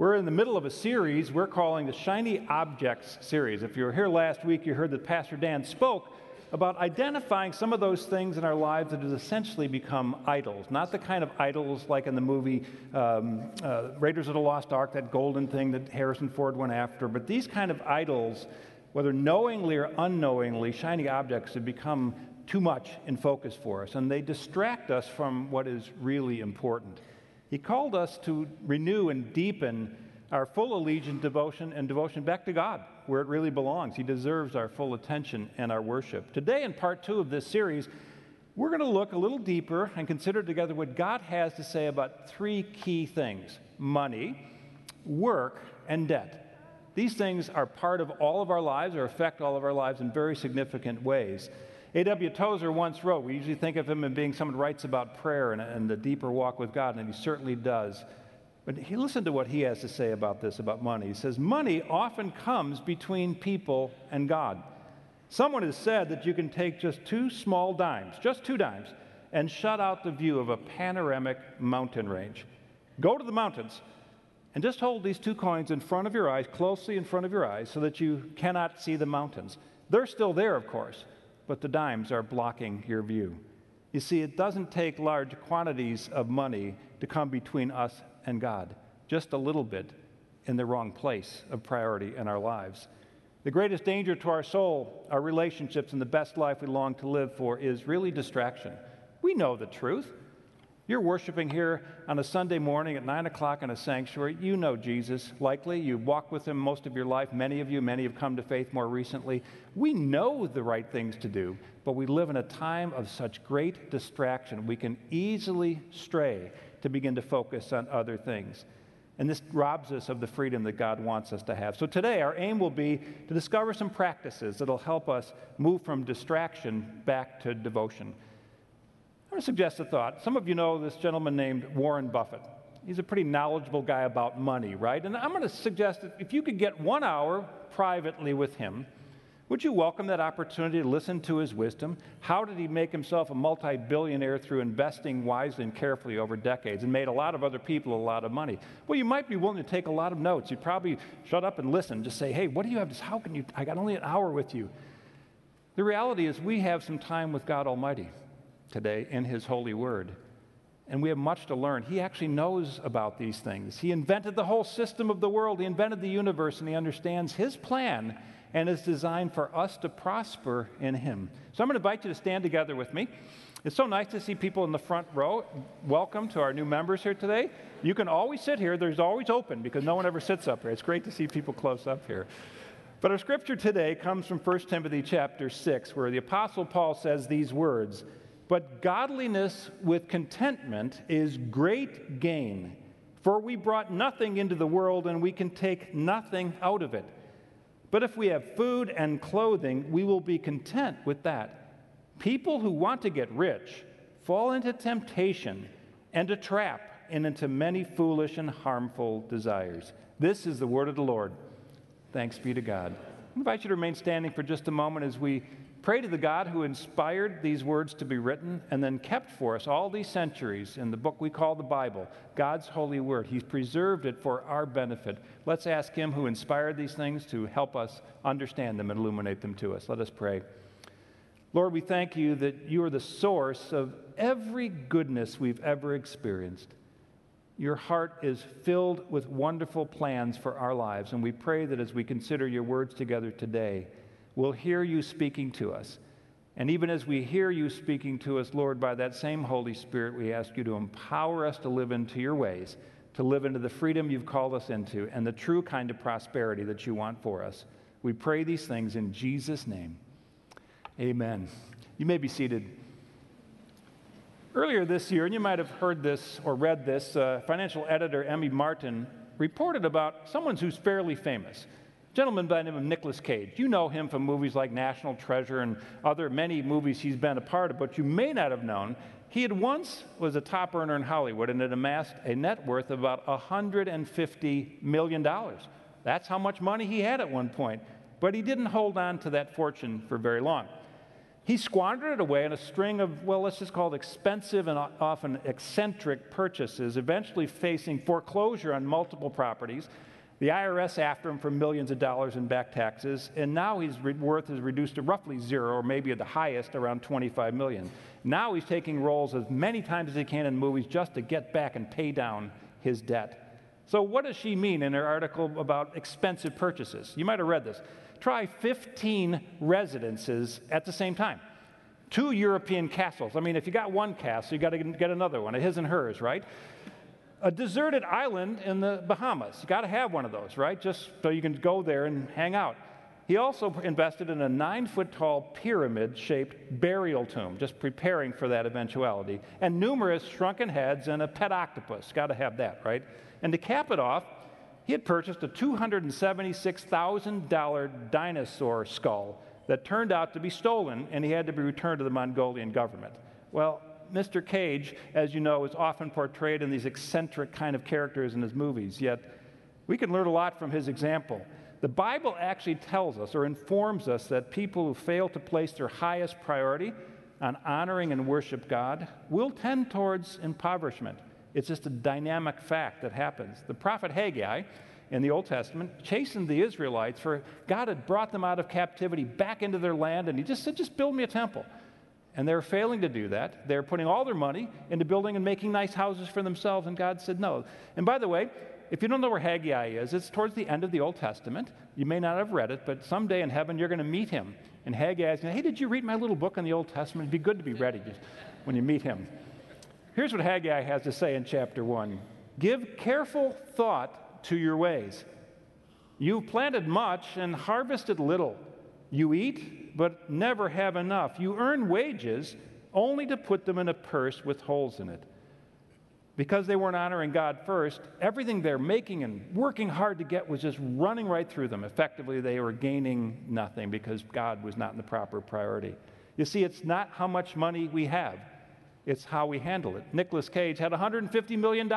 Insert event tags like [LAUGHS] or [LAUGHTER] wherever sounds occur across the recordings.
We're in the middle of a series we're calling the Shiny Objects series. If you were here last week, you heard that Pastor Dan spoke about identifying some of those things in our lives that has essentially become idols. Not the kind of idols like in the movie um, uh, Raiders of the Lost Ark, that golden thing that Harrison Ford went after, but these kind of idols, whether knowingly or unknowingly, shiny objects have become too much in focus for us, and they distract us from what is really important. He called us to renew and deepen our full allegiance, devotion, and devotion back to God, where it really belongs. He deserves our full attention and our worship. Today, in part two of this series, we're going to look a little deeper and consider together what God has to say about three key things money, work, and debt. These things are part of all of our lives or affect all of our lives in very significant ways. A.W. Tozer once wrote, we usually think of him as being someone who writes about prayer and, and the deeper walk with God, and he certainly does. But he, listen to what he has to say about this, about money. He says, Money often comes between people and God. Someone has said that you can take just two small dimes, just two dimes, and shut out the view of a panoramic mountain range. Go to the mountains and just hold these two coins in front of your eyes, closely in front of your eyes, so that you cannot see the mountains. They're still there, of course, but the dimes are blocking your view. You see, it doesn't take large quantities of money to come between us and God, just a little bit in the wrong place of priority in our lives. The greatest danger to our soul, our relationships, and the best life we long to live for is really distraction. We know the truth. You're worshiping here on a Sunday morning at 9 o'clock in a sanctuary. You know Jesus, likely. You've walked with him most of your life. Many of you, many have come to faith more recently. We know the right things to do, but we live in a time of such great distraction. We can easily stray to begin to focus on other things. And this robs us of the freedom that God wants us to have. So today, our aim will be to discover some practices that'll help us move from distraction back to devotion. I'm going to suggest a thought. Some of you know this gentleman named Warren Buffett. He's a pretty knowledgeable guy about money, right? And I'm going to suggest that if you could get one hour privately with him, would you welcome that opportunity to listen to his wisdom? How did he make himself a multi billionaire through investing wisely and carefully over decades and made a lot of other people a lot of money? Well, you might be willing to take a lot of notes. You'd probably shut up and listen. Just say, hey, what do you have to How can you? I got only an hour with you. The reality is, we have some time with God Almighty today in His holy word. And we have much to learn. He actually knows about these things. He invented the whole system of the world, He invented the universe, and He understands His plan and is designed for us to prosper in Him. So I'm going to invite you to stand together with me. It's so nice to see people in the front row. Welcome to our new members here today. You can always sit here, there's always open because no one ever sits up here. It's great to see people close up here. But our scripture today comes from 1 Timothy chapter 6, where the Apostle Paul says these words but godliness with contentment is great gain. For we brought nothing into the world, and we can take nothing out of it. But if we have food and clothing, we will be content with that. People who want to get rich fall into temptation and a trap and into many foolish and harmful desires. This is the word of the Lord. Thanks be to God. I invite you to remain standing for just a moment as we Pray to the God who inspired these words to be written and then kept for us all these centuries in the book we call the Bible, God's holy word. He's preserved it for our benefit. Let's ask Him who inspired these things to help us understand them and illuminate them to us. Let us pray. Lord, we thank you that you are the source of every goodness we've ever experienced. Your heart is filled with wonderful plans for our lives, and we pray that as we consider your words together today, we'll hear you speaking to us. And even as we hear you speaking to us, Lord, by that same Holy Spirit, we ask you to empower us to live into your ways, to live into the freedom you've called us into, and the true kind of prosperity that you want for us. We pray these things in Jesus' name. Amen. You may be seated. Earlier this year, and you might have heard this or read this, uh, financial editor Emmie Martin reported about someone who's fairly famous gentleman by the name of Nicolas Cage. You know him from movies like National Treasure and other many movies he's been a part of, but you may not have known he had once was a top earner in Hollywood and had amassed a net worth of about $150 million. That's how much money he had at one point. But he didn't hold on to that fortune for very long. He squandered it away in a string of, well, let's just call it expensive and often eccentric purchases, eventually facing foreclosure on multiple properties. The IRS after him for millions of dollars in back taxes, and now his worth is reduced to roughly zero, or maybe at the highest, around 25 million. Now he's taking roles as many times as he can in movies just to get back and pay down his debt. So, what does she mean in her article about expensive purchases? You might have read this try 15 residences at the same time. Two European castles. I mean, if you got one castle, you got to get another one, his and hers, right? A deserted island in the Bahamas. You got to have one of those, right? Just so you can go there and hang out. He also invested in a nine foot tall pyramid shaped burial tomb, just preparing for that eventuality, and numerous shrunken heads and a pet octopus. Got to have that, right? And to cap it off, he had purchased a $276,000 dinosaur skull that turned out to be stolen and he had to be returned to the Mongolian government. Well, Mr. Cage, as you know, is often portrayed in these eccentric kind of characters in his movies, yet we can learn a lot from his example. The Bible actually tells us or informs us that people who fail to place their highest priority on honoring and worship God will tend towards impoverishment. It's just a dynamic fact that happens. The prophet Haggai in the Old Testament chastened the Israelites for God had brought them out of captivity back into their land, and He just said, Just build me a temple. And they're failing to do that. They're putting all their money into building and making nice houses for themselves, and God said no. And by the way, if you don't know where Haggai is, it's towards the end of the Old Testament. You may not have read it, but someday in heaven you're going to meet him. And Haggai is, hey, did you read my little book in the Old Testament? It'd be good to be ready when you meet him. Here's what Haggai has to say in chapter 1 Give careful thought to your ways. You've planted much and harvested little. You eat, but never have enough. You earn wages only to put them in a purse with holes in it. Because they weren't honoring God first, everything they're making and working hard to get was just running right through them. Effectively, they were gaining nothing because God was not in the proper priority. You see, it's not how much money we have, it's how we handle it. Nicolas Cage had $150 million.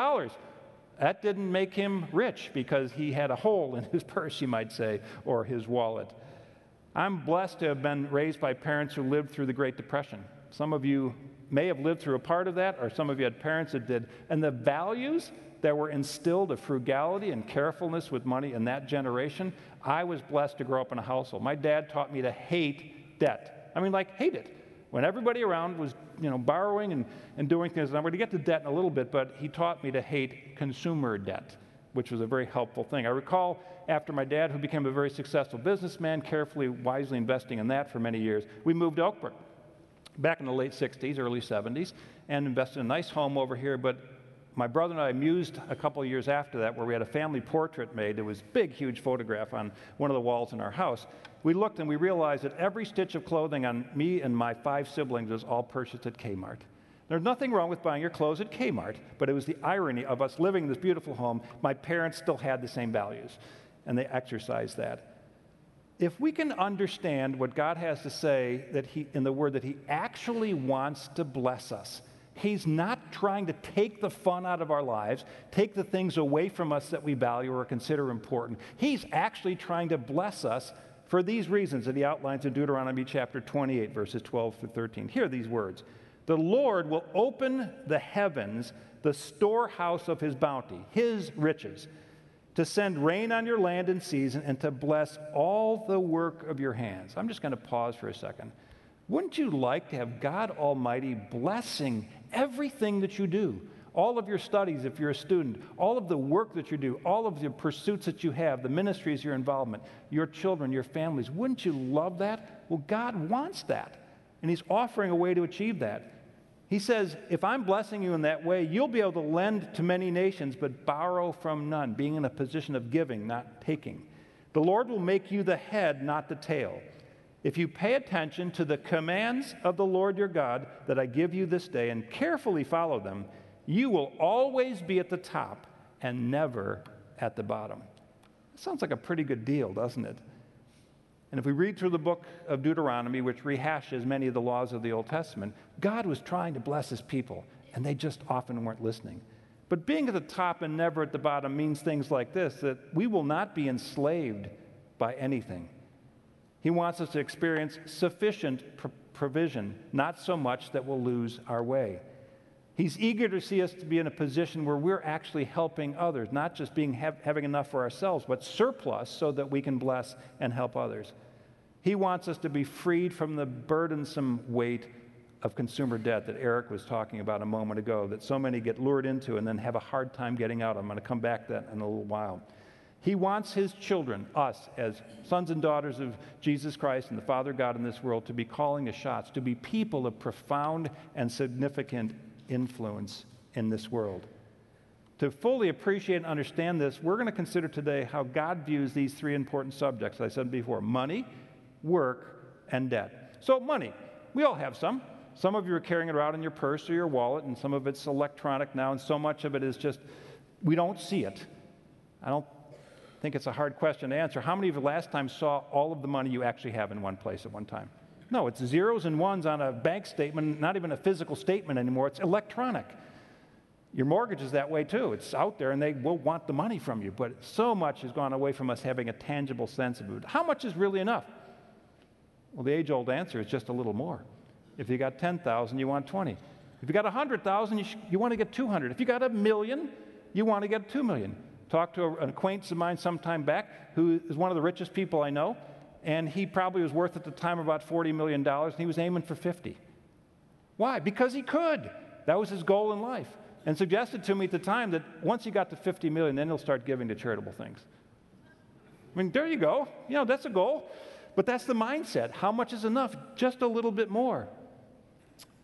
That didn't make him rich because he had a hole in his [LAUGHS] purse, you might say, or his wallet. I'm blessed to have been raised by parents who lived through the Great Depression. Some of you may have lived through a part of that, or some of you had parents that did. And the values that were instilled of frugality and carefulness with money in that generation, I was blessed to grow up in a household. My dad taught me to hate debt. I mean, like, hate it when everybody around was you know, borrowing and, and doing things. And I'm going to get to debt in a little bit, but he taught me to hate consumer debt, which was a very helpful thing. I recall after my dad, who became a very successful businessman, carefully, wisely investing in that for many years, we moved to Oakbrook back in the late 60s, early 70s, and invested in a nice home over here. But my brother and I mused a couple years after that where we had a family portrait made. It was a big, huge photograph on one of the walls in our house we looked and we realized that every stitch of clothing on me and my five siblings was all purchased at Kmart. There's nothing wrong with buying your clothes at Kmart, but it was the irony of us living in this beautiful home. My parents still had the same values, and they exercise that. If we can understand what God has to say that he, in the Word, that He actually wants to bless us, He's not trying to take the fun out of our lives, take the things away from us that we value or consider important. He's actually trying to bless us for these reasons that he outlines in Deuteronomy chapter 28, verses 12 through 13. Hear these words The Lord will open the heavens, the storehouse of his bounty, his riches, to send rain on your land in season and to bless all the work of your hands. I'm just going to pause for a second. Wouldn't you like to have God Almighty blessing everything that you do? all of your studies if you're a student, all of the work that you do, all of the pursuits that you have, the ministries, your involvement, your children, your families. Wouldn't you love that? Well, God wants that. And He's offering a way to achieve that. He says, if I'm blessing you in that way, you'll be able to lend to many nations, but borrow from none, being in a position of giving, not taking. The Lord will make you the head, not the tail. If you pay attention to the commands of the Lord your God that I give you this day and carefully follow them, you will always be at the top and never at the bottom. sounds like a pretty good deal, doesn't it? And if we read through the book of Deuteronomy, which rehashes many of the laws of the Old Testament, God was trying to bless his people, and they just often weren't listening. But being at the top and never at the bottom means things like this that we will not be enslaved by anything. He wants us to experience sufficient provision, not so much that we'll lose our way. He's eager to see us to be in a position where we're actually helping others, not just being having enough for ourselves, but surplus so that we can bless and help others. He wants us to be freed from the burdensome weight of consumer debt that Eric was talking about a moment ago, that so many get lured into and then have a hard time getting out. I'm going to come back to that in a little while. He wants his children, us, as sons and daughters of Jesus Christ and the Father God in this world, to be calling the shots, to be people of profound and significant influence in this world. To fully appreciate and understand this, we're going to consider today how God views these three important subjects, I said before money, work, and debt. So, money, we all have some. Some of you are carrying it around in your purse or your wallet, and some of it's electronic now, and so much of it is just, we don't see it. I don't think it's a hard question to answer. How many of you last time saw all of the money you actually have in one place at one time? No, it's zeros and ones on a bank statement, not even a physical statement anymore. It's electronic. Your mortgage is that way too. It's out there and they will want the money from you. But so much has gone away from us having a tangible sense of it. How much is really enough? Well, the age old answer is just a little more. If you got 10,000, you want 20. If you got 100,000, you, sh- you want to get 200. If you got a million, you want to get 2 million. Talked to an acquaintance of mine some time back who is one of the richest people I know, and he probably was worth at the time about $40 million, and he was aiming for 50. Why? Because he could. That was his goal in life. And suggested to me at the time that once he got to 50 million, then he'll start giving to charitable things. I mean, there you go. You know, that's a goal. But that's the mindset. How much is enough? Just a little bit more.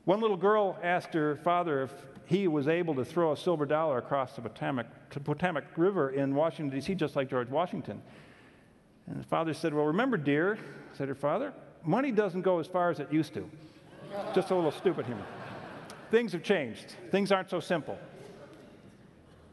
One little girl asked her father if he was able to throw a silver dollar across the Potomac, Potomac River in Washington, D.C., just like George Washington. And the father said, Well, remember, dear, said her father, money doesn't go as far as it used to. Just a little stupid humor. Things have changed, things aren't so simple.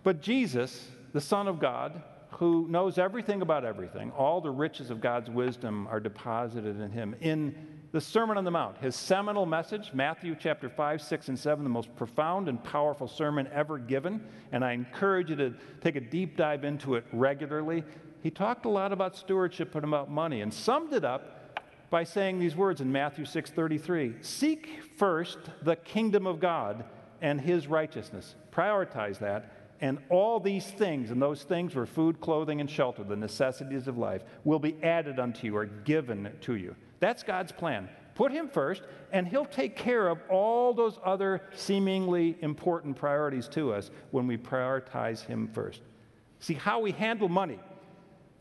But Jesus, the Son of God, who knows everything about everything, all the riches of God's wisdom are deposited in him. In the Sermon on the Mount, his seminal message, Matthew chapter 5, 6, and 7, the most profound and powerful sermon ever given. And I encourage you to take a deep dive into it regularly. He talked a lot about stewardship and about money and summed it up by saying these words in Matthew 6 33 Seek first the kingdom of God and his righteousness. Prioritize that. And all these things, and those things were food, clothing, and shelter, the necessities of life, will be added unto you or given to you. That's God's plan. Put Him first, and He'll take care of all those other seemingly important priorities to us when we prioritize Him first. See, how we handle money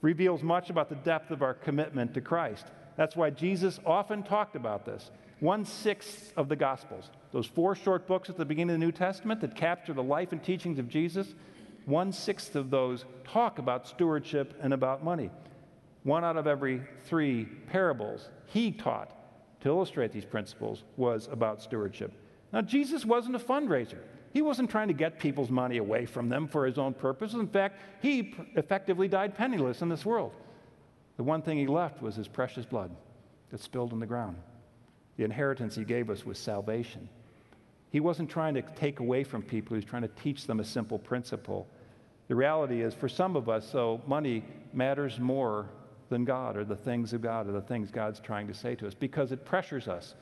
reveals much about the depth of our commitment to Christ. That's why Jesus often talked about this. One sixth of the Gospels, those four short books at the beginning of the New Testament that capture the life and teachings of Jesus, one sixth of those talk about stewardship and about money. One out of every three parables he taught to illustrate these principles was about stewardship. Now, Jesus wasn't a fundraiser. He wasn't trying to get people's money away from them for his own purposes. In fact, he effectively died penniless in this world. The one thing he left was his precious blood that spilled on the ground. The inheritance he gave us was salvation. He wasn't trying to take away from people, he was trying to teach them a simple principle. The reality is, for some of us, so money matters more than God or the things of God or the things God's trying to say to us because it pressures us.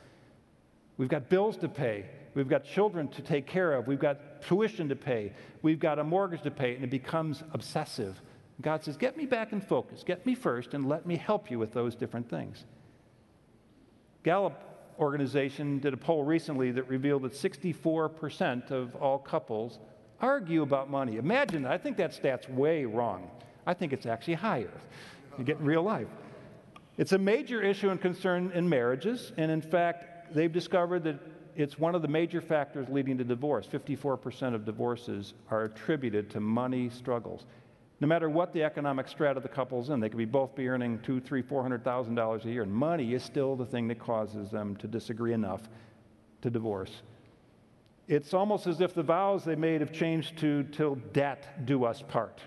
We've got bills to pay. We've got children to take care of. We've got tuition to pay. We've got a mortgage to pay, and it becomes obsessive. God says, Get me back in focus. Get me first, and let me help you with those different things. Gallup organization did a poll recently that revealed that 64% of all couples argue about money. Imagine that. I think that stat's way wrong. I think it's actually higher. You get in real life. It's a major issue and concern in marriages, and in fact, they've discovered that it's one of the major factors leading to divorce. 54% of divorces are attributed to money struggles. No matter what the economic strata the couple's in, they could be both be earning two, three, four hundred thousand dollars a year, and money is still the thing that causes them to disagree enough to divorce. It's almost as if the vows they made have changed to till debt do us part.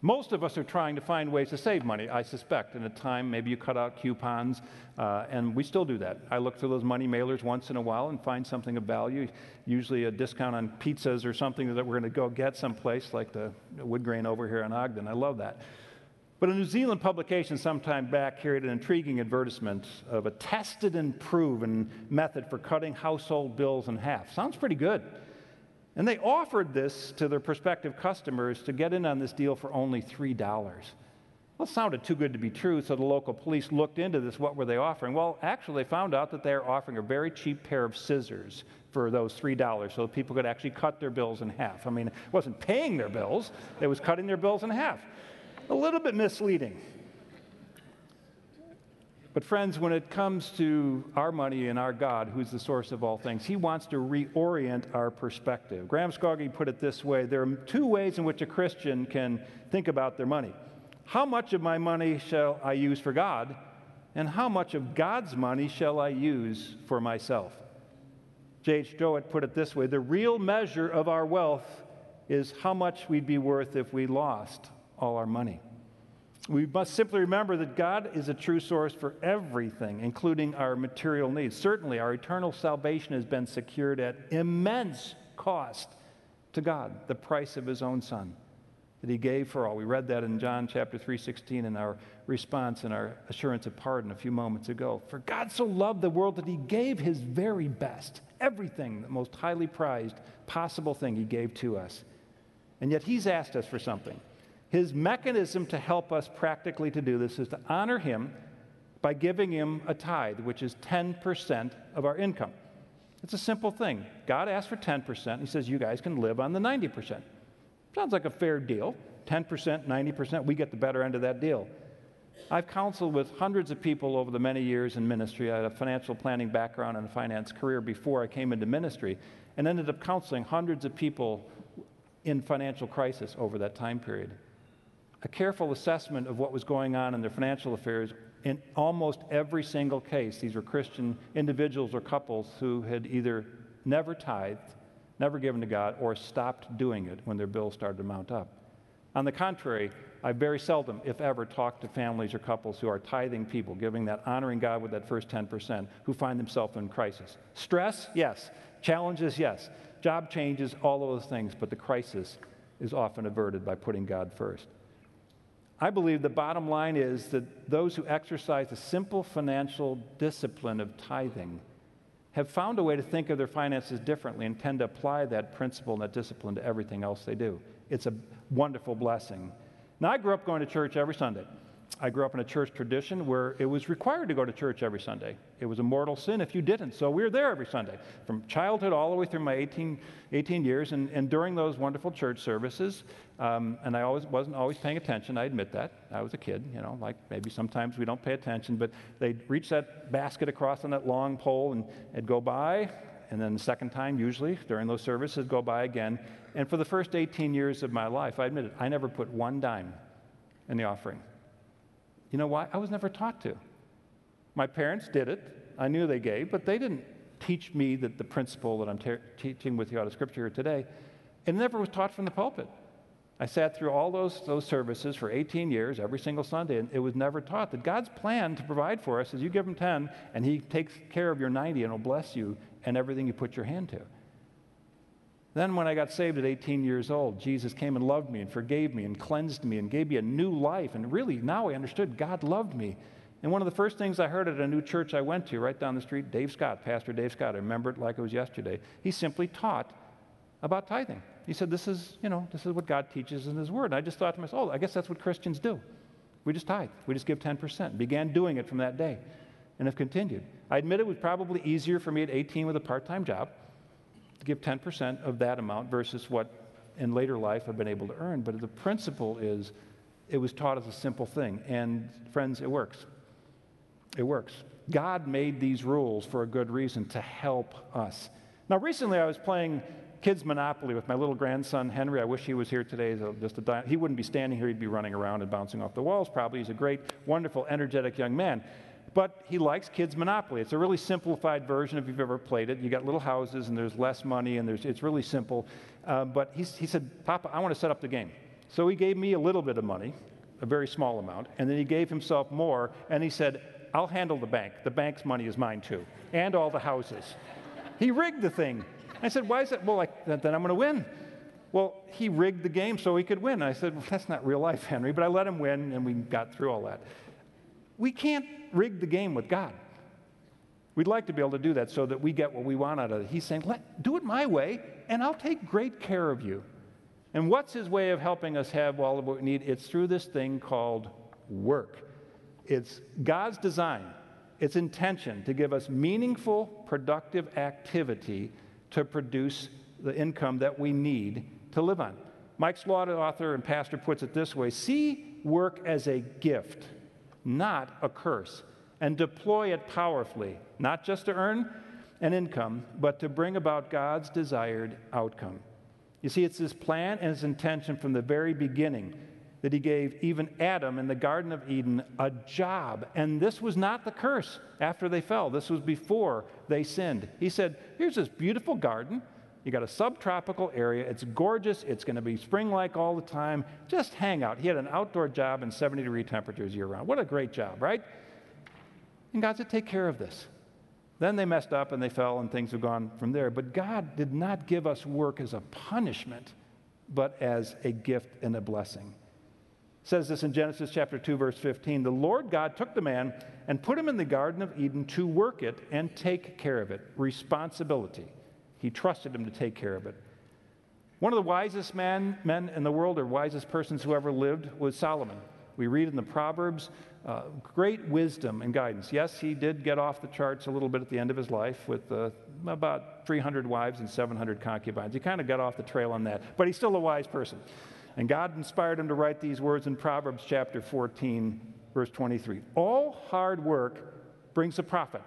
Most of us are trying to find ways to save money, I suspect. In a time, maybe you cut out coupons, uh, and we still do that. I look through those money mailers once in a while and find something of value, usually a discount on pizzas or something that we're going to go get someplace, like the wood grain over here in Ogden. I love that. But a New Zealand publication sometime back carried an intriguing advertisement of a tested and proven method for cutting household bills in half. Sounds pretty good. And they offered this to their prospective customers to get in on this deal for only $3. Well, it sounded too good to be true, so the local police looked into this. What were they offering? Well, actually, they found out that they were offering a very cheap pair of scissors for those $3 so people could actually cut their bills in half. I mean, it wasn't paying their bills, it was cutting their bills in half. A little bit misleading. But, friends, when it comes to our money and our God, who's the source of all things, He wants to reorient our perspective. Graham Scroggie put it this way there are two ways in which a Christian can think about their money. How much of my money shall I use for God? And how much of God's money shall I use for myself? J.H. Jowett put it this way the real measure of our wealth is how much we'd be worth if we lost all our money. We must simply remember that God is a true source for everything, including our material needs. Certainly, our eternal salvation has been secured at immense cost to God, the price of his own son that he gave for all. We read that in John chapter 3:16 in our response and our assurance of pardon a few moments ago. For God so loved the world that he gave his very best, everything, the most highly prized possible thing he gave to us. And yet he's asked us for something. His mechanism to help us practically to do this is to honor him by giving him a tithe, which is 10% of our income. It's a simple thing. God asked for 10%. And he says, You guys can live on the 90%. Sounds like a fair deal. 10%, 90%, we get the better end of that deal. I've counseled with hundreds of people over the many years in ministry. I had a financial planning background and a finance career before I came into ministry, and ended up counseling hundreds of people in financial crisis over that time period. A careful assessment of what was going on in their financial affairs in almost every single case, these were Christian individuals or couples who had either never tithed never given to God, or stopped doing it when their bills started to mount up. On the contrary, I very seldom, if ever, talk to families or couples who are tithing people, giving that, honoring God with that first 10%, who find themselves in crisis. Stress, yes. Challenges, yes. Job changes, all of those things, but the crisis is often averted by putting God first. I believe the bottom line is that those who exercise the simple financial discipline of tithing have found a way to think of their finances differently and tend to apply that principle and that discipline to everything else they do. It's a wonderful blessing. Now, I grew up going to church every Sunday. I grew up in a church tradition where it was required to go to church every Sunday. It was a mortal sin if you didn't. So we were there every Sunday, from childhood all the way through my 18, 18 years. And, and during those wonderful church services, um, and I always wasn't always paying attention, I admit that. I was a kid, you know, like maybe sometimes we don't pay attention, but they'd reach that basket across on that long pole and it'd go by. And then the second time, usually during those services, go by again. And for the first 18 years of my life, I admit it, I never put one dime in the offering. You know why? I was never taught to. My parents did it. I knew they gave, but they didn't teach me that the principle that I'm te- teaching with you out of Scripture here today. It never was taught from the pulpit. I sat through all those, those services for 18 years, every single Sunday, and it was never taught that God's plan to provide for us is you give Him 10, and He takes care of your 90 and will bless you and everything you put your hand to. Then, when I got saved at 18 years old, Jesus came and loved me and forgave me and cleansed me and gave me a new life. And really, now I understood God loved me. And one of the first things I heard at a new church I went to right down the street, Dave Scott, Pastor Dave Scott, I remember it like it was yesterday, he simply taught about tithing. He said, This is, you know, this is what God teaches in His Word. And I just thought to myself, oh, I guess that's what Christians do. We just tithe, we just give 10%. Began doing it from that day and have continued. I admit it was probably easier for me at 18 with a part time job give 10% of that amount versus what in later life I've been able to earn. But the principle is it was taught as a simple thing. And friends, it works. It works. God made these rules for a good reason to help us. Now, recently I was playing kids Monopoly with my little grandson Henry. I wish he was here today. Just a, he wouldn't be standing here; he'd be running around and bouncing off the walls. Probably, he's a great, wonderful, energetic young man but he likes Kids Monopoly. It's a really simplified version if you've ever played it. You got little houses and there's less money and it's really simple. Uh, but he, he said, Papa, I want to set up the game. So he gave me a little bit of money, a very small amount, and then he gave himself more and he said, I'll handle the bank. The bank's money is mine too, and all the houses. he rigged the thing. I said, Why is that? Well, like, then I'm going to win. Well, he rigged the game so he could win. I said, well, That's not real life, Henry, but I let him win and we got through all that. We can't rig the game with God. We'd like to be able to do that so that we get what we want out of it. He's saying, Let, Do it my way, and I'll take great care of you. And what's his way of helping us have all of what we need? It's through this thing called work. It's God's design, its intention to give us meaningful, productive activity to produce the income that we need to live on. Mike Slaughter, author and pastor, puts it this way See work as a gift, not a curse, and deploy it powerfully, not just to earn an income, but to bring about God's desired outcome. You see, it's his plan and his intention from the very beginning that he gave even Adam in the Garden of Eden a job. And this was not the curse after they fell, this was before they sinned. He said, Here's this beautiful garden. You got a subtropical area. It's gorgeous. It's going to be spring like all the time. Just hang out. He had an outdoor job in 70 degree temperatures year round. What a great job, right? And God said, Take care of this. Then they messed up and they fell, and things have gone from there. But God did not give us work as a punishment, but as a gift and a blessing. It says this in Genesis chapter 2, verse 15. The Lord God took the man and put him in the Garden of Eden to work it and take care of it. Responsibility. He trusted him to take care of it. One of the wisest man, men in the world, or wisest persons who ever lived, was Solomon. We read in the Proverbs uh, great wisdom and guidance. Yes, he did get off the charts a little bit at the end of his life with uh, about 300 wives and 700 concubines. He kind of got off the trail on that, but he's still a wise person. And God inspired him to write these words in Proverbs chapter 14, verse 23. All hard work brings a profit,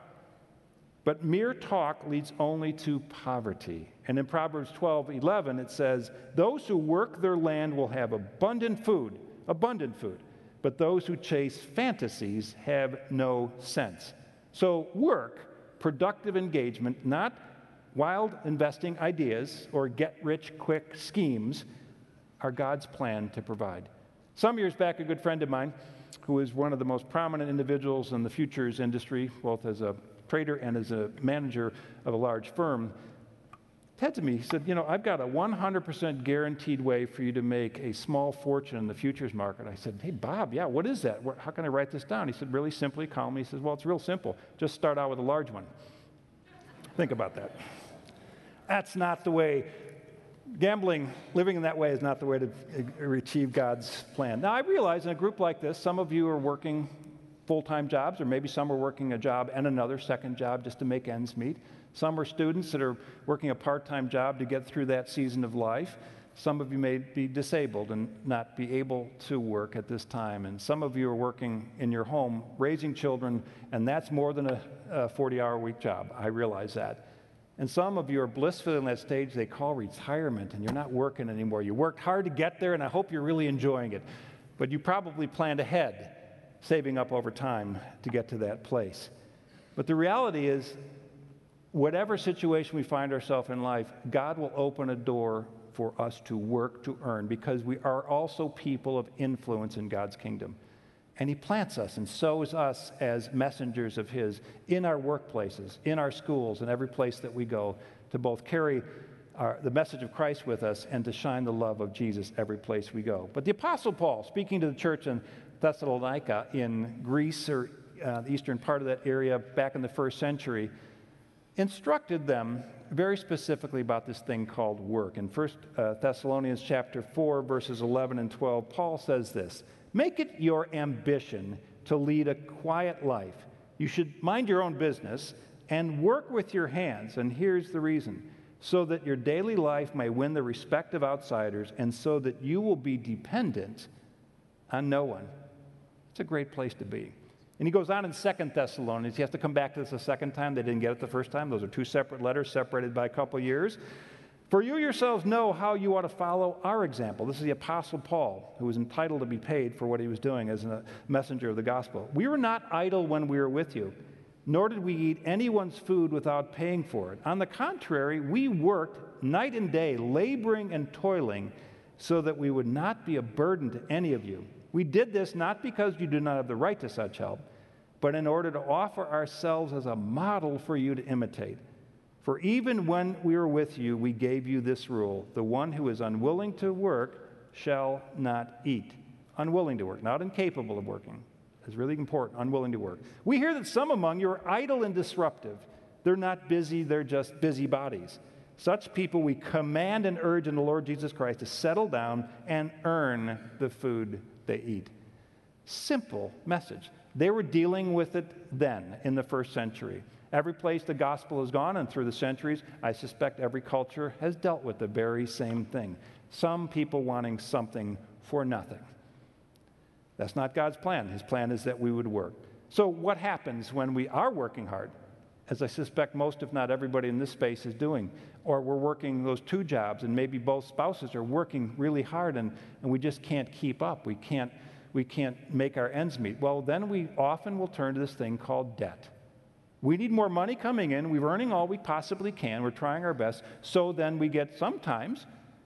but mere talk leads only to poverty. And in Proverbs 12, 11, it says, Those who work their land will have abundant food, abundant food, but those who chase fantasies have no sense. So, work, productive engagement, not wild investing ideas or get rich quick schemes, are God's plan to provide. Some years back, a good friend of mine, who is one of the most prominent individuals in the futures industry, both as a trader and as a manager of a large firm, said to me, he said, You know, I've got a 100% guaranteed way for you to make a small fortune in the futures market. I said, Hey, Bob, yeah, what is that? How can I write this down? He said, Really simply, call me. He says, Well, it's real simple. Just start out with a large one. Think about that. That's not the way gambling, living in that way is not the way to uh, achieve God's plan. Now, I realize in a group like this, some of you are working full time jobs, or maybe some are working a job and another second job just to make ends meet. Some are students that are working a part time job to get through that season of life. Some of you may be disabled and not be able to work at this time. And some of you are working in your home raising children, and that's more than a 40 hour week job. I realize that. And some of you are blissfully in that stage they call retirement, and you're not working anymore. You worked hard to get there, and I hope you're really enjoying it. But you probably planned ahead, saving up over time to get to that place. But the reality is, whatever situation we find ourselves in life, God will open a door for us to work to earn because we are also people of influence in God's kingdom. And he plants us and sows us as messengers of his in our workplaces, in our schools, and every place that we go to both carry our, the message of Christ with us and to shine the love of Jesus every place we go. But the Apostle Paul, speaking to the church in Thessalonica in Greece or uh, the eastern part of that area back in the first century, instructed them very specifically about this thing called work. In 1 uh, Thessalonians chapter 4, verses 11 and 12, Paul says this Make it your ambition to lead a quiet life. You should mind your own business and work with your hands. And here's the reason so that your daily life may win the respect of outsiders and so that you will be dependent on no one. It's a great place to be. And he goes on in Second Thessalonians. He has to come back to this a second time. They didn't get it the first time. Those are two separate letters separated by a couple years. For you yourselves know how you ought to follow our example. This is the Apostle Paul, who was entitled to be paid for what he was doing as a messenger of the gospel. We were not idle when we were with you, nor did we eat anyone's food without paying for it. On the contrary, we worked night and day, laboring and toiling, so that we would not be a burden to any of you. We did this not because you do not have the right to such help, but in order to offer ourselves as a model for you to imitate. For even when we were with you, we gave you this rule the one who is unwilling to work shall not eat. Unwilling to work, not incapable of working. Is really important, unwilling to work. We hear that some among you are idle and disruptive. They're not busy, they're just busybodies. Such people we command and urge in the Lord Jesus Christ to settle down and earn the food they eat. Simple message. They were dealing with it then in the first century. Every place the gospel has gone and through the centuries, I suspect every culture has dealt with the very same thing. Some people wanting something for nothing. That's not God's plan. His plan is that we would work. So, what happens when we are working hard? As I suspect most, if not everybody in this space is doing, or we're working those two jobs, and maybe both spouses are working really hard, and, and we just can't keep up. We can't, we can't make our ends meet. Well, then we often will turn to this thing called debt. We need more money coming in. We're earning all we possibly can. We're trying our best. So then we get sometimes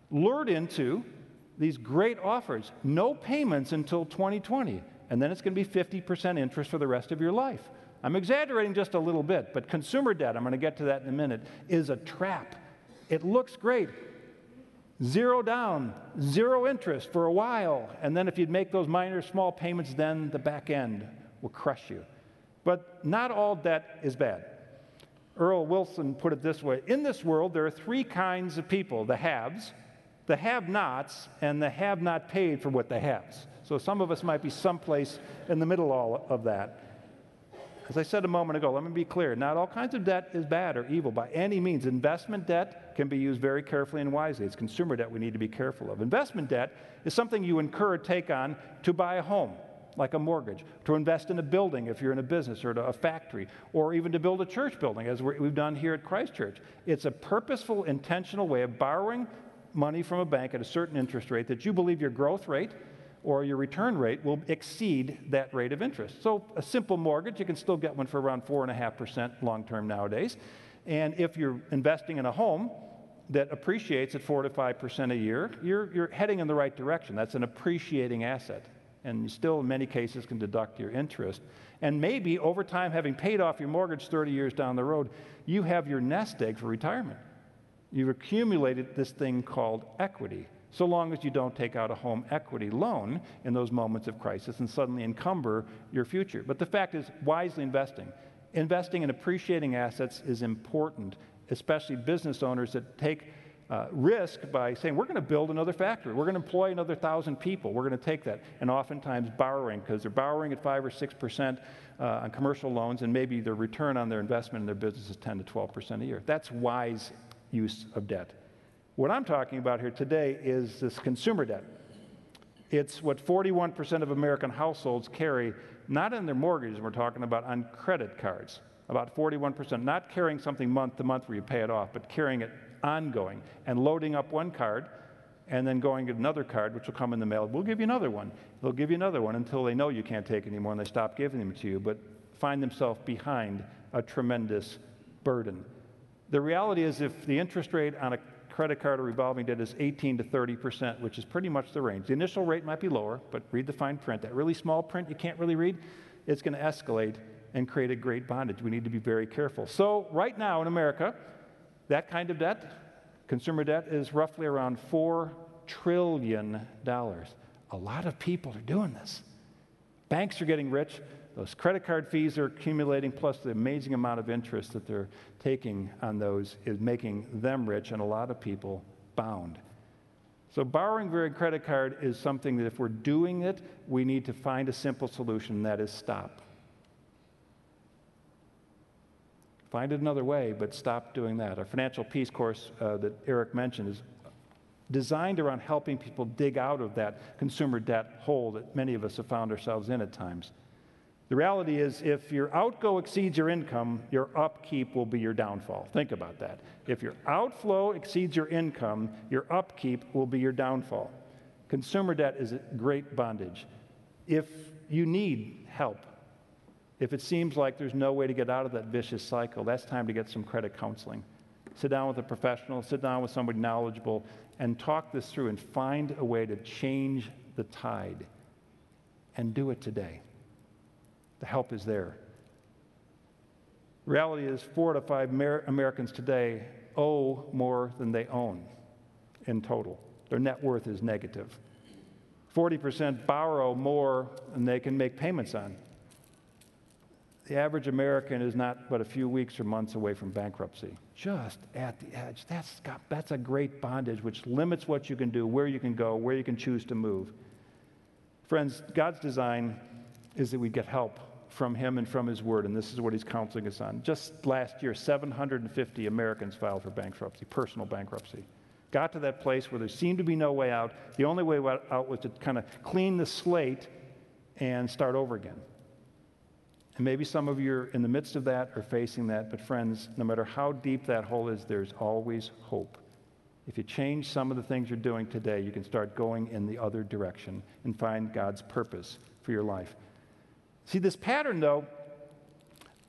lured into these great offers no payments until 2020. And then it's going to be 50% interest for the rest of your life. I'm exaggerating just a little bit, but consumer debt, I'm going to get to that in a minute, is a trap. It looks great. Zero down, zero interest for a while. And then if you'd make those minor small payments, then the back end will crush you. But not all debt is bad. Earl Wilson put it this way In this world, there are three kinds of people the haves, the have nots, and the have not paid for what they have. So some of us might be someplace in the middle of that. As I said a moment ago, let me be clear not all kinds of debt is bad or evil by any means. Investment debt can be used very carefully and wisely. It's consumer debt we need to be careful of. Investment debt is something you incur take on to buy a home like a mortgage, to invest in a building if you're in a business or a factory, or even to build a church building, as we've done here at Christ Church. It's a purposeful, intentional way of borrowing money from a bank at a certain interest rate that you believe your growth rate or your return rate will exceed that rate of interest. So, a simple mortgage, you can still get one for around 4.5% long term nowadays. And if you're investing in a home, that appreciates at 4 to 5% a year, you're, you're heading in the right direction. That's an appreciating asset and you still, in many cases, can deduct your interest. And maybe over time, having paid off your mortgage 30 years down the road, you have your nest egg for retirement. You've accumulated this thing called equity, so long as you don't take out a home equity loan in those moments of crisis and suddenly encumber your future. But the fact is, wisely investing. Investing in appreciating assets is important, especially business owners that take uh, risk by saying, we're going to build another factory. We're going to employ another thousand people. We're going to take that. And oftentimes borrowing, because they're borrowing at 5 or 6% uh, on commercial loans, and maybe their return on their investment in their business is 10 to 12% a year. That's wise use of debt. What I'm talking about here today is this consumer debt. It's what 41% of American households carry, not in their mortgages, we're talking about on credit cards. About 41%, not carrying something month to month where you pay it off, but carrying it ongoing and loading up one card and then going to another card, which will come in the mail. We'll give you another one. They'll give you another one until they know you can't take anymore and they stop giving them to you, but find themselves behind a tremendous burden. The reality is, if the interest rate on a credit card or revolving debt is 18 to 30 percent, which is pretty much the range. The initial rate might be lower, but read the fine print. That really small print you can't really read, it's going to escalate and create a great bondage. We need to be very careful. So, right now in America, that kind of debt, consumer debt, is roughly around $4 trillion. A lot of people are doing this. Banks are getting rich. Those credit card fees are accumulating, plus the amazing amount of interest that they're taking on those is making them rich and a lot of people bound. So, borrowing via credit card is something that if we're doing it, we need to find a simple solution, that is stop. Find it another way, but stop doing that. Our financial peace course uh, that Eric mentioned is designed around helping people dig out of that consumer debt hole that many of us have found ourselves in at times. The reality is, if your outgo exceeds your income, your upkeep will be your downfall. Think about that. If your outflow exceeds your income, your upkeep will be your downfall. Consumer debt is a great bondage. If you need help, if it seems like there's no way to get out of that vicious cycle, that's time to get some credit counseling. Sit down with a professional, sit down with somebody knowledgeable, and talk this through and find a way to change the tide. And do it today. The help is there. Reality is, four to five Amer- Americans today owe more than they own in total. Their net worth is negative. 40% borrow more than they can make payments on. The average American is not but a few weeks or months away from bankruptcy, just at the edge. That's, got, that's a great bondage which limits what you can do, where you can go, where you can choose to move. Friends, God's design is that we get help from Him and from His Word, and this is what He's counseling us on. Just last year, 750 Americans filed for bankruptcy, personal bankruptcy got to that place where there seemed to be no way out. The only way out was to kind of clean the slate and start over again. And maybe some of you are in the midst of that or facing that, but friends, no matter how deep that hole is, there's always hope. If you change some of the things you're doing today, you can start going in the other direction and find God's purpose for your life. See, this pattern, though,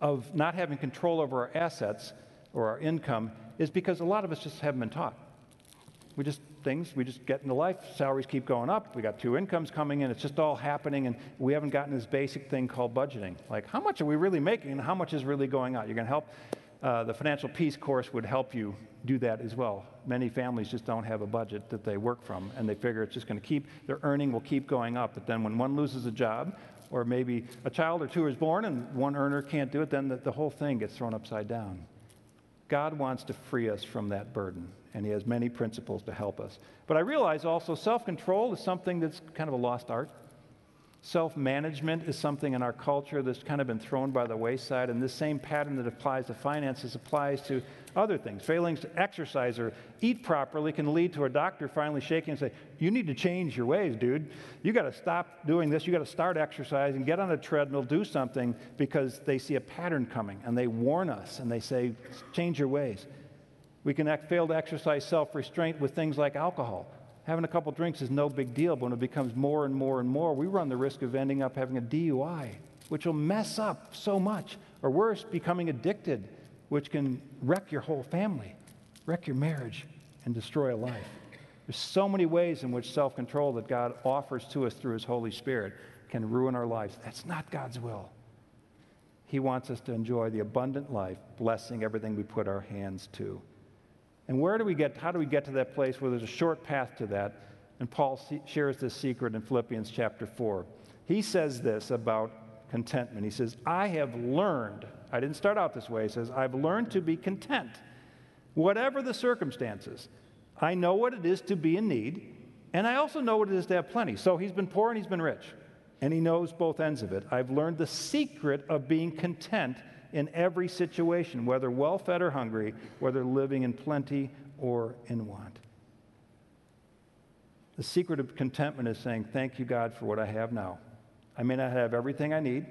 of not having control over our assets or our income is because a lot of us just haven't been taught. We just, things, we just get into life, salaries keep going up, we got two incomes coming in, it's just all happening, and we haven't gotten this basic thing called budgeting. Like, how much are we really making and how much is really going out? You're going to help. Uh, the financial peace course would help you do that as well. Many families just don't have a budget that they work from, and they figure it's just going to keep, their earning will keep going up. But then when one loses a job, or maybe a child or two is born and one earner can't do it, then the, the whole thing gets thrown upside down. God wants to free us from that burden, and He has many principles to help us. But I realize also self control is something that's kind of a lost art. Self management is something in our culture that's kind of been thrown by the wayside, and this same pattern that applies to finances applies to other things. Failing to exercise or eat properly can lead to a doctor finally shaking and say, You need to change your ways, dude. You got to stop doing this. You got to start exercising, get on a treadmill, do something because they see a pattern coming and they warn us and they say, Change your ways. We can act, fail to exercise self restraint with things like alcohol having a couple drinks is no big deal, but when it becomes more and more and more, we run the risk of ending up having a DUI, which will mess up so much. Or worse, becoming addicted, which can wreck your whole family, wreck your marriage, and destroy a life. There's so many ways in which self control that God offers to us through His Holy Spirit can ruin our lives. That's not God's will. He wants us to enjoy the abundant life, blessing everything we put our hands to. And where do we get, how do we get to that place where there's a short path to that? And Paul shares this secret in Philippians chapter 4. He says this about contentment. He says, I have learned, I didn't start out this way. He says, I've learned to be content, whatever the circumstances. I know what it is to be in need, and I also know what it is to have plenty. So he's been poor and he's been rich, and he knows both ends of it. I've learned the secret of being content in every situation, whether well fed or hungry, whether living in plenty or in want. The secret of contentment is saying, Thank you, God, for what I have now. I may not have everything I need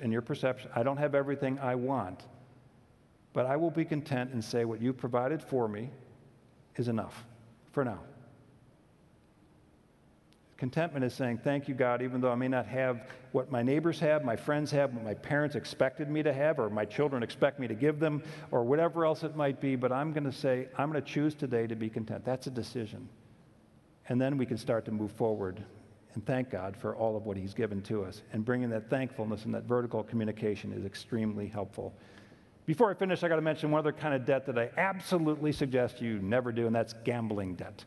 in your perception, I don't have everything I want, but I will be content and say, What you provided for me is enough for now. Contentment is saying, Thank you, God, even though I may not have what my neighbors have, my friends have, what my parents expected me to have, or my children expect me to give them, or whatever else it might be, but I'm going to say, I'm going to choose today to be content. That's a decision. And then we can start to move forward and thank God for all of what He's given to us. And bringing that thankfulness and that vertical communication is extremely helpful. Before I finish, I got to mention one other kind of debt that I absolutely suggest you never do, and that's gambling debt.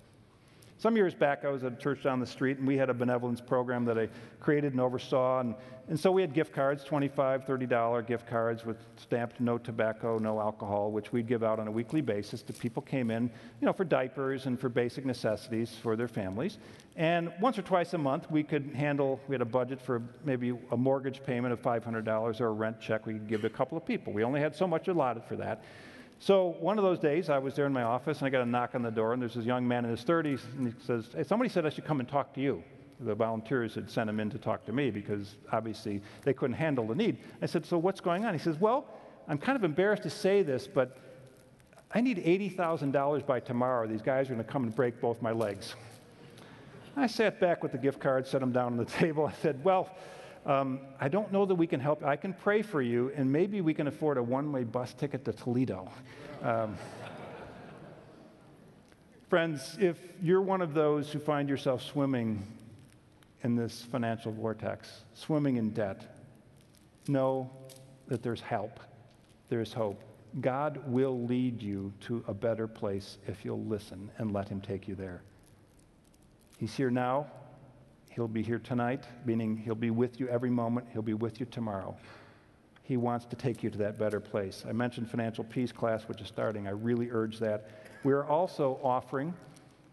Some years back, I was at a church down the street, and we had a benevolence program that I created and oversaw. And, and so we had gift cards, $25, $30 gift cards with stamped no tobacco, no alcohol, which we'd give out on a weekly basis to people came in, you know, for diapers and for basic necessities for their families. And once or twice a month, we could handle, we had a budget for maybe a mortgage payment of $500 or a rent check we could give to a couple of people. We only had so much allotted for that. So one of those days, I was there in my office, and I got a knock on the door, and there's this young man in his 30s, and he says, hey, somebody said I should come and talk to you. The volunteers had sent him in to talk to me because obviously they couldn't handle the need. I said, so what's going on? He says, well, I'm kind of embarrassed to say this, but I need $80,000 by tomorrow. These guys are going to come and break both my legs. I sat back with the gift card, set them down on the [LAUGHS] table. I said, well, um, I don't know that we can help. I can pray for you, and maybe we can afford a one way bus ticket to Toledo. Um, friends, if you're one of those who find yourself swimming in this financial vortex, swimming in debt, know that there's help. there's hope. God will lead you to a better place if you'll listen and let Him take you there. He's here now. He'll be here tonight, meaning He'll be with you every moment. He'll be with you tomorrow. He wants to take you to that better place. I mentioned financial peace class, which is starting. I really urge that. We're also offering,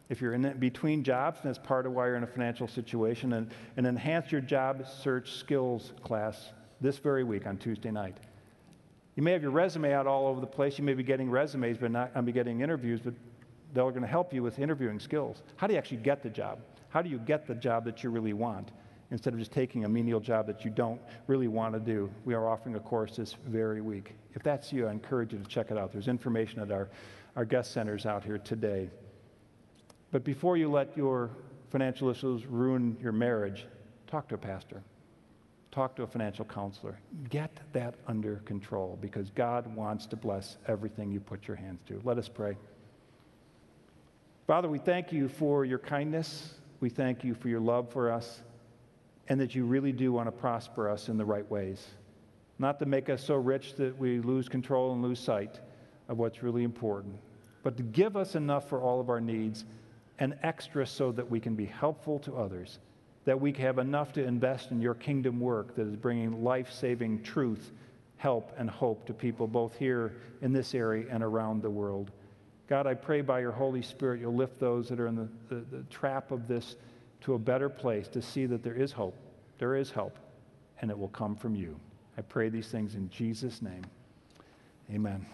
if you're in between jobs, and that's part of why you're in a financial situation, an, an enhance your job search skills class this very week on Tuesday night. You may have your resume out all over the place. You may be getting resumes, but not be getting interviews, but they're going to help you with interviewing skills. How do you actually get the job? How do you get the job that you really want instead of just taking a menial job that you don't really want to do? We are offering a course this very week. If that's you, I encourage you to check it out. There's information at our, our guest centers out here today. But before you let your financial issues ruin your marriage, talk to a pastor talk to a financial counselor. Get that under control because God wants to bless everything you put your hands to. Let us pray. Father, we thank you for your kindness. We thank you for your love for us and that you really do want to prosper us in the right ways. Not to make us so rich that we lose control and lose sight of what's really important, but to give us enough for all of our needs and extra so that we can be helpful to others that we have enough to invest in your kingdom work that is bringing life saving truth, help, and hope to people both here in this area and around the world. God, I pray by your Holy Spirit you'll lift those that are in the, the, the trap of this to a better place to see that there is hope. There is help, and it will come from you. I pray these things in Jesus' name. Amen.